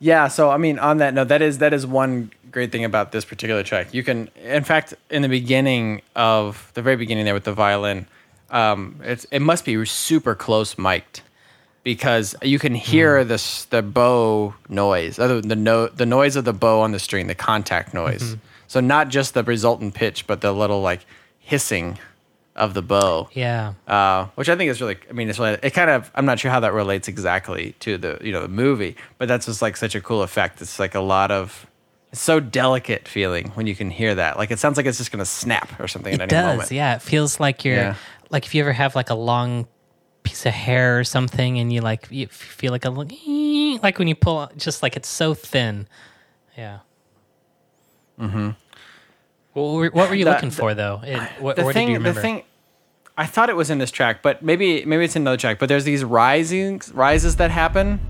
Yeah, so I mean, on that note, that is that is one great thing about this particular track. You can, in fact, in the beginning of the very beginning there with the violin, um, it's it must be super close mic'd because you can hear this the bow noise, other the no, the noise of the bow on the string, the contact noise. So not just the resultant pitch, but the little like hissing of the bow Yeah, uh, which I think is really. I mean, it's really. It kind of. I'm not sure how that relates exactly to the you know the movie, but that's just like such a cool effect. It's like a lot of. It's so delicate feeling when you can hear that. Like it sounds like it's just gonna snap or something it at any does. moment. Yeah, it feels like you're Yeah. Like if you ever have like a long piece of hair or something, and you like you feel like a little- like when you pull, just like it's so thin. Yeah. Mm-hmm. What were, what were you The- looking for though? It, what, The what thing, the thing, I thought it was in this track, but maybe maybe it's in another track. But there's these rising rises that happen.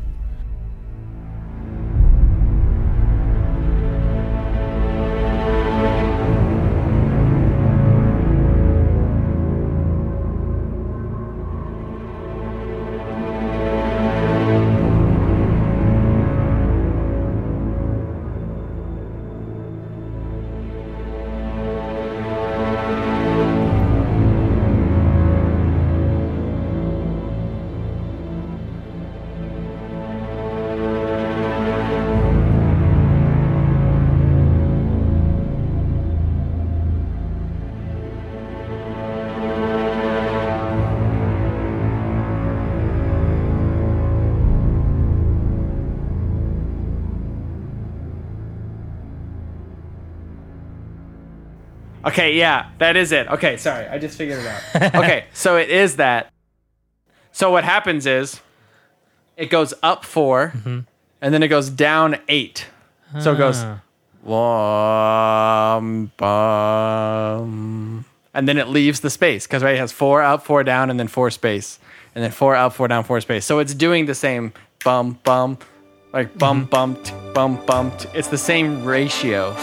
Okay, yeah, that is it. Okay, sorry, I just figured it out. [laughs] okay, so it is that. So what happens is, it goes up 4 mm-hmm. and then it goes down eight. So it goes ah. one bum, and then it leaves the space because right, it has four up, four down, and then four space, and then four up, four down, four space. So it's doing the same bum bum, like bum mm-hmm. bum t- bum bum. t- It's the same ratio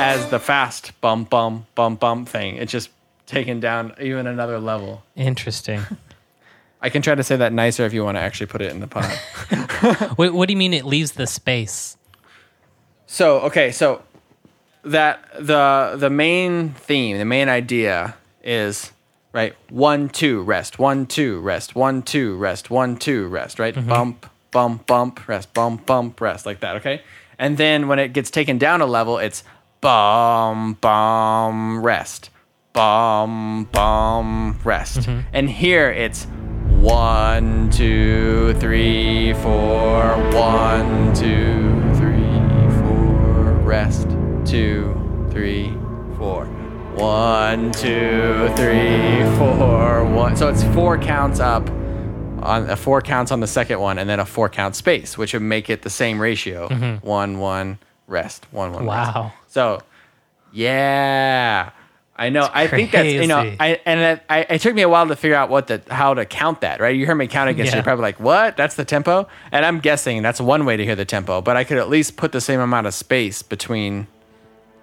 as the fast bum bum bum bum thing. It's just taken down even another level. Interesting. I can try to say that nicer if you want to actually put it in the pod. [laughs] Wait, what do you mean it leaves the space? so okay, so that the the main theme, the main idea is right one two rest one two rest one two rest one two rest right mm-hmm. bump bump bump rest bump bump rest like that okay and then when it gets taken down a level it's bum bum rest. Bum bum rest. And here it's one two three four. One two three four. Rest. Two three four. One two three four. One. So it's four counts up on uh, four counts on the second one and then a four count space which would make it the same ratio. One one rest. One one rest. So yeah. I know. I think that's you know i and it, I, it took me a while to figure out what the how to count that right? You heard me count against Yeah. you're probably like what? That's the tempo? And i'm guessing that's one way to hear the tempo but i could at least put the same amount of space between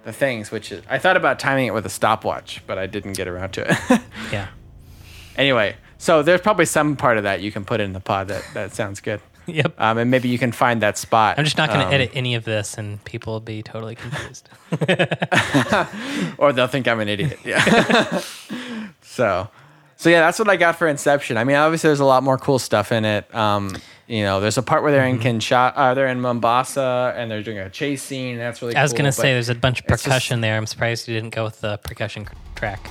the things which is, i thought about timing it with a stopwatch but i didn't get around to it. Yeah. [laughs] anyway so there's probably some part of that you can put in the pod that that sounds good Yep. um, and maybe you can find that spot I'm just not going to um, edit any of this, and people will be totally confused. [laughs] [laughs] or they'll think I'm an idiot. Yeah. [laughs] so, so yeah, that's what I got for Inception. I mean, obviously, there's a lot more cool stuff in it. Um, you know, there's a part where they're in Kinshasa, uh, they're in Mombasa, and they're doing a chase scene. That's really. Cool. I was cool, going to say there's a bunch of it's just- percussion there. I'm surprised you didn't go with the percussion track.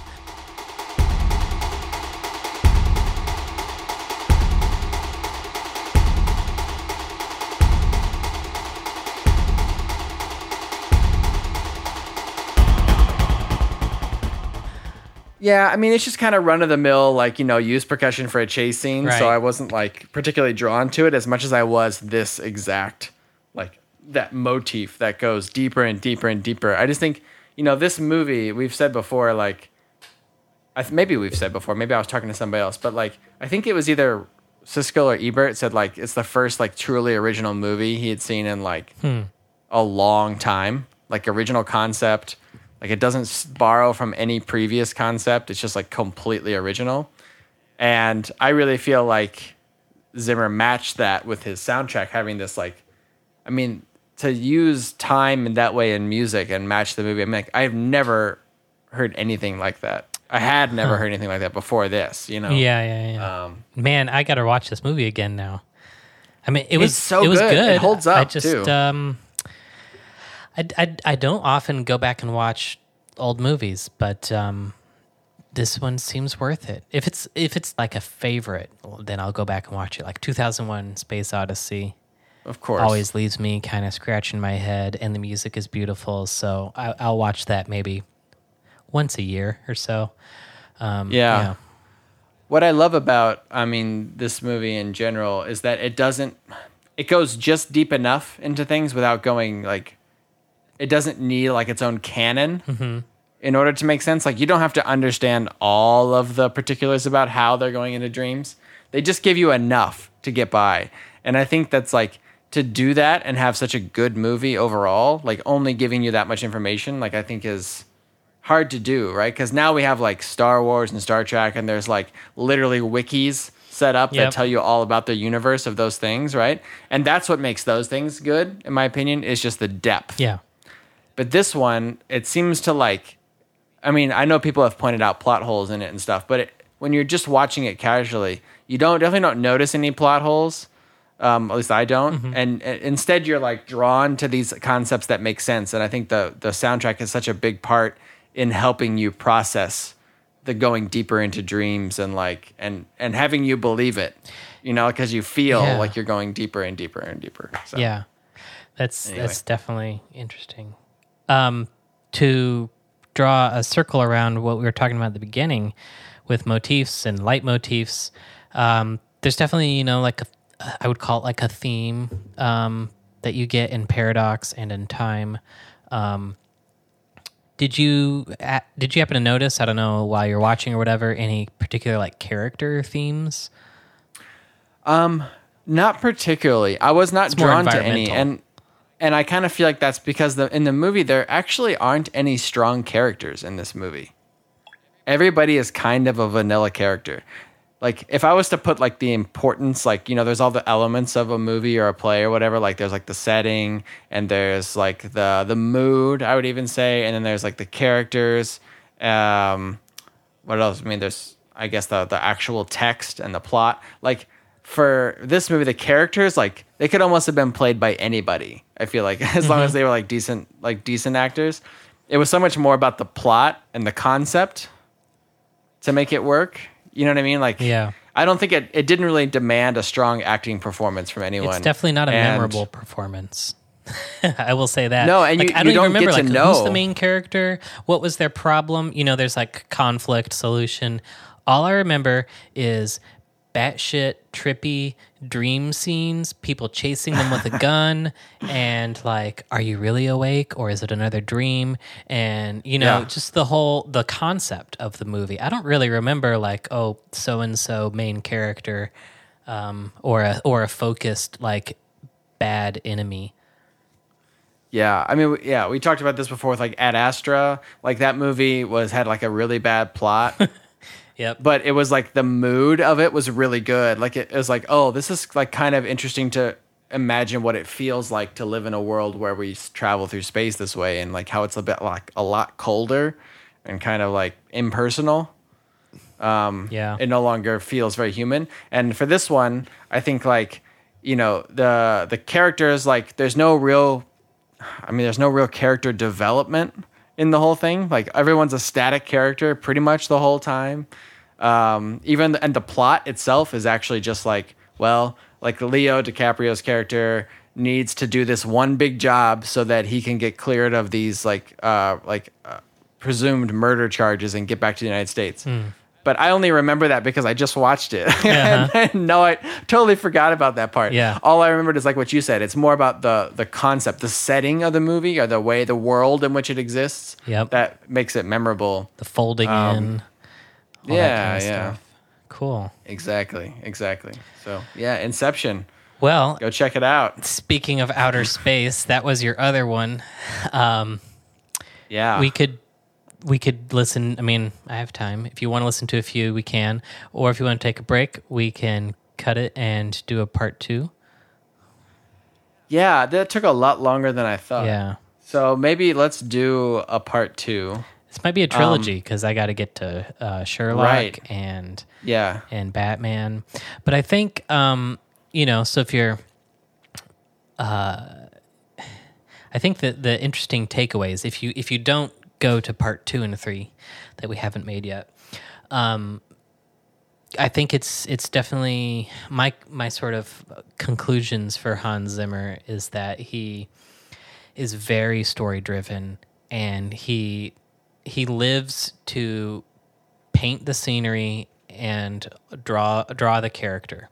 Yeah, I mean, it's just kind of run of the mill, like you know, use percussion for a chase scene. Right. So I wasn't like particularly drawn to it as much as I was this exact, like that motif that goes deeper and deeper and deeper. I just think, you know, this movie we've said before, like, I th- maybe we've said before, maybe I was talking to somebody else, but like, I think it was either Siskel or Ebert said like it's the first like truly original movie he had seen in like hmm. a long time, like original concept. Like it doesn't borrow from any previous concept. It's just like completely original. And I really feel like Zimmer matched that with his soundtrack having this like I mean to use time in that way in music and match the movie. I mean like, I've never heard anything like that. I had never heard anything like that before this, you know. Yeah, yeah, yeah. Um, Man, I got to watch this movie again now. I mean, it was so it was good. good. It holds up I just, too. Um, I, I, I don't often go back and watch old movies, but um, this one seems worth it. If it's if it's like a favorite, then I'll go back and watch it. Like 2001: Space Odyssey Of course. always leaves me kind of scratching my head, and the music is beautiful. So I, I'll watch that maybe once a year or so. Um, Yeah. what I love about, I mean, this movie in general is that it doesn't, it goes just deep enough into things without going like, it doesn't need like its own canon, mm-hmm. in order to make sense. Like you don't have to understand all of the particulars about how they're going into dreams. They just give you enough to get by. And I think that's like to do that and have such a good movie overall, like only giving you that much information, like I think is hard to do, right? Because now we have like Star Wars and Star Trek, and there's like literally wikis set up Yep. that tell you all about the universe of those things, right? And that's what makes those things good, in my opinion, is just the depth. Yeah. But this one, it seems to like, I mean, I know people have pointed out plot holes in it and stuff, but it, when you're just watching it casually, you don't definitely don't notice any plot holes. Um, at least I don't. And, and instead, you're like drawn to these concepts that make sense. And I think the the soundtrack is such a big part in helping you process the going deeper into dreams and like and and having you believe it. You know, because you feel Yeah. like you're going deeper and deeper and deeper. So. Yeah, that's Anyway. that's definitely interesting. Um, to draw a circle around what we were talking about at the beginning with motifs and leitmotifs, um, there's definitely you know like a, I would call it like a theme um, that you get in Paradox and in Time. Um, did you did you happen to notice? I don't know while you're watching or whatever any particular like character themes? Um, Not particularly. I was not more drawn to any, and and I kind of feel like that's because the in the movie there actually aren't any strong characters in this movie. Everybody is kind of a vanilla character. Like if I was to put like the importance, like you know, there's all the elements of a movie or a play or whatever. Like there's like the setting and there's like the the mood. I would even say, and then there's like the characters. Um, what else? I mean, there's I guess the the actual text and the plot. Like for this movie, the characters like they could almost have been played by anybody. I feel like [laughs] as long as mm-hmm. they were like decent like decent actors. It was so much more about the plot and the concept to make it work. You know what I mean? Like Yeah. I don't think it, it didn't really demand a strong acting performance from anyone. It's definitely not a And- memorable performance. [laughs] I will say that. No, and you- I don't, even don't remember like to who's the main character. What was their problem? You know, there's like conflict solution. All I remember is batshit trippy dream scenes, people chasing them with a gun, and like, are you really awake or is it another dream? And you know, Yeah. just the whole the concept of the movie. I don't really remember like, oh, so and so main character, um, or a or a focused like bad enemy. Yeah, I mean, yeah, we talked about this before with like Ad Astra. Like that movie was had like a really bad plot, [laughs] Yep. but it was like the mood of it was really good. Like it, it was like, oh, this is like kind of interesting to imagine what it feels like to live in a world where we travel through space this way, and like how it's a bit like a lot colder and kind of like impersonal. Um, yeah. it no longer feels very human. And for this one, I think like you know the the characters like there's no real, I mean there's no real character development in the whole thing. Like everyone's a static character pretty much the whole time. Um, even and the plot itself is actually just like well, like Leo DiCaprio's character needs to do this one big job so that he can get cleared of these like uh like uh, presumed murder charges and get back to the United States. But I only remember that because I just watched it. [laughs] Uh-huh. no, I totally forgot about that part. Yeah. All I remembered is like what you said. It's more about the the concept, the setting of the movie, or the way the world in which it exists. Yep. That makes it memorable. the folding in. all that Um, yeah, kind of yeah. stuff. Cool. Exactly. Exactly. So yeah, Inception. Well, Go check it out. speaking of outer space, that was your other one. Um, Yeah. we could we could listen. I mean, I have time. If you want to listen to a few, we can. Or if you want to take a break, we can cut it and do a part two. yeah, that took a lot longer than I thought. yeah, So maybe let's do a part two. this might be a trilogy because I got to get to uh, Sherlock Um, Right. and Yeah. and Batman. But I think um, you know, so if you're uh I think that the interesting takeaways, if you if you don't go to part two and three that we haven't made yet, um I think it's it's definitely my my sort of conclusions for Hans Zimmer is that he is very story driven and he he lives to paint the scenery and draw draw the character.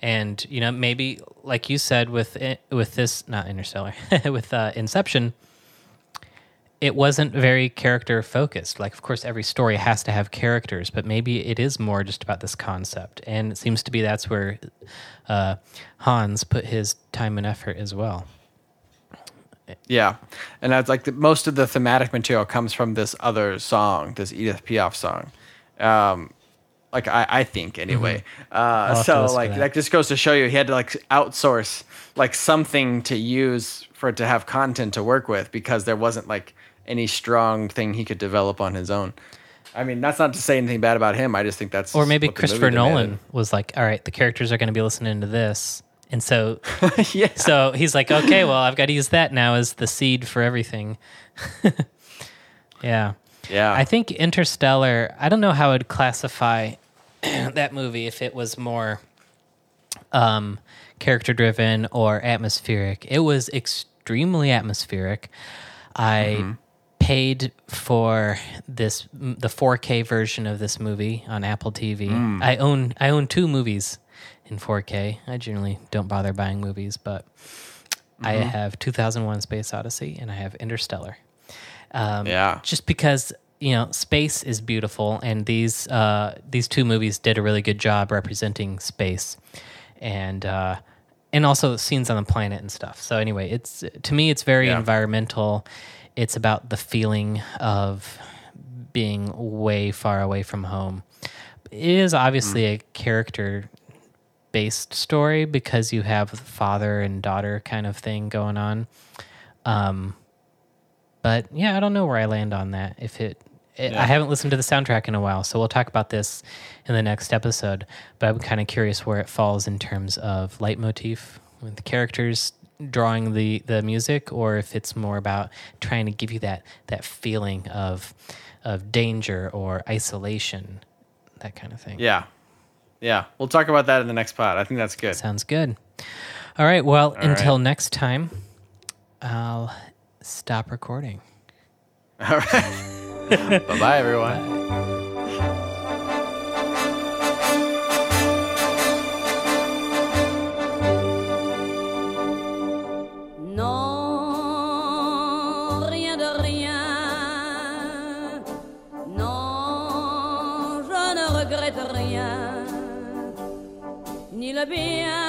And you know maybe like you said with with this not interstellar [laughs] with uh, inception it wasn't very character focused. Like, of course, every story has to have characters, but maybe it is more just about this concept. And it seems to be that's where uh, Hans put his time and effort as well. Yeah, and that's like the, most of the thematic material comes from this other song, this Edith Piaf song. Um, like I, I think anyway. Uh, have to so like that. that just goes to show you he had to like outsource like something to use for it to have content to work with because there wasn't like any strong thing he could develop on his own. I mean, that's not to say anything bad about him. I just think that's Or maybe Christopher. Nolan was like, all right, the characters are going to be listening to this. And so, [laughs] yeah, so he's like, okay, well, I've got to use that now as the seed for everything. [laughs] yeah. yeah. I think Interstellar, I don't know how I'd classify [clears throat] that movie if it was more um, character driven or atmospheric. It was extremely atmospheric. I paid for this the 4K version of this movie on Apple TV. I own I own two movies in 4K. I generally don't bother buying movies, but I have 2001 Space Odyssey and I have Interstellar Um, yeah. just because you know space is beautiful and these uh, these two movies did a really good job representing space and uh, and also scenes on the planet and stuff so anyway it's to me it's very Yeah. environmental it's about the feeling of being way far away from home it is obviously a character based story because you have the father and daughter kind of thing going on um, but yeah, I don't know where I land on that. If it, it I haven't listened to the soundtrack in a while, so we'll talk about this in the next episode. But I'm kind of curious where it falls in terms of leitmotif with the characters drawing the the music, or if it's more about trying to give you that that feeling of of danger or isolation, that kind of thing. Yeah. Yeah. We'll talk about that in the next pod. I think that's good. Sounds good. All right. Well, until right. next time, I'll stop recording. All right. [laughs] bye bye, Non,